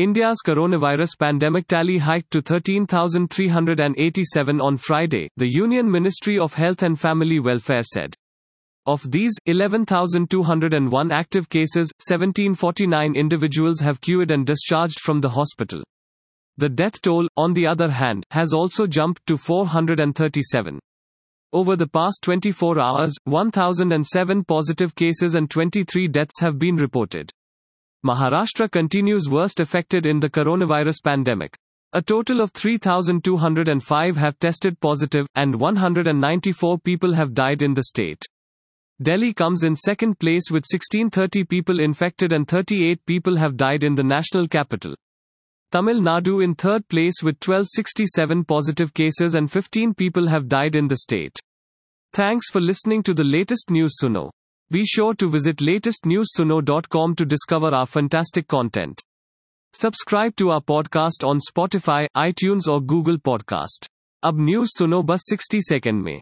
India's coronavirus pandemic tally hiked to 13,387 on Friday, the Union Ministry of Health and Family Welfare said. Of these, 11,201 active cases, 1749 individuals have cured and discharged from the hospital. The death toll, on the other hand, has also jumped to 437. Over the past 24 hours, 1,007 positive cases and 23 deaths have been reported. Maharashtra continues worst affected in the coronavirus pandemic. A total of 3,205 have tested positive, and 194 people have died in the state. Delhi comes in second place with 1630 people infected and 38 people have died in the national capital. Tamil Nadu in third place with 1267 positive cases and 15 people have died in the state. Thanks for listening to the latest news Suno. Be sure to visit latestnewsuno.com to discover our fantastic content. Subscribe to our podcast on Spotify, iTunes or Google Podcast. अब news सुनो बस 60 second में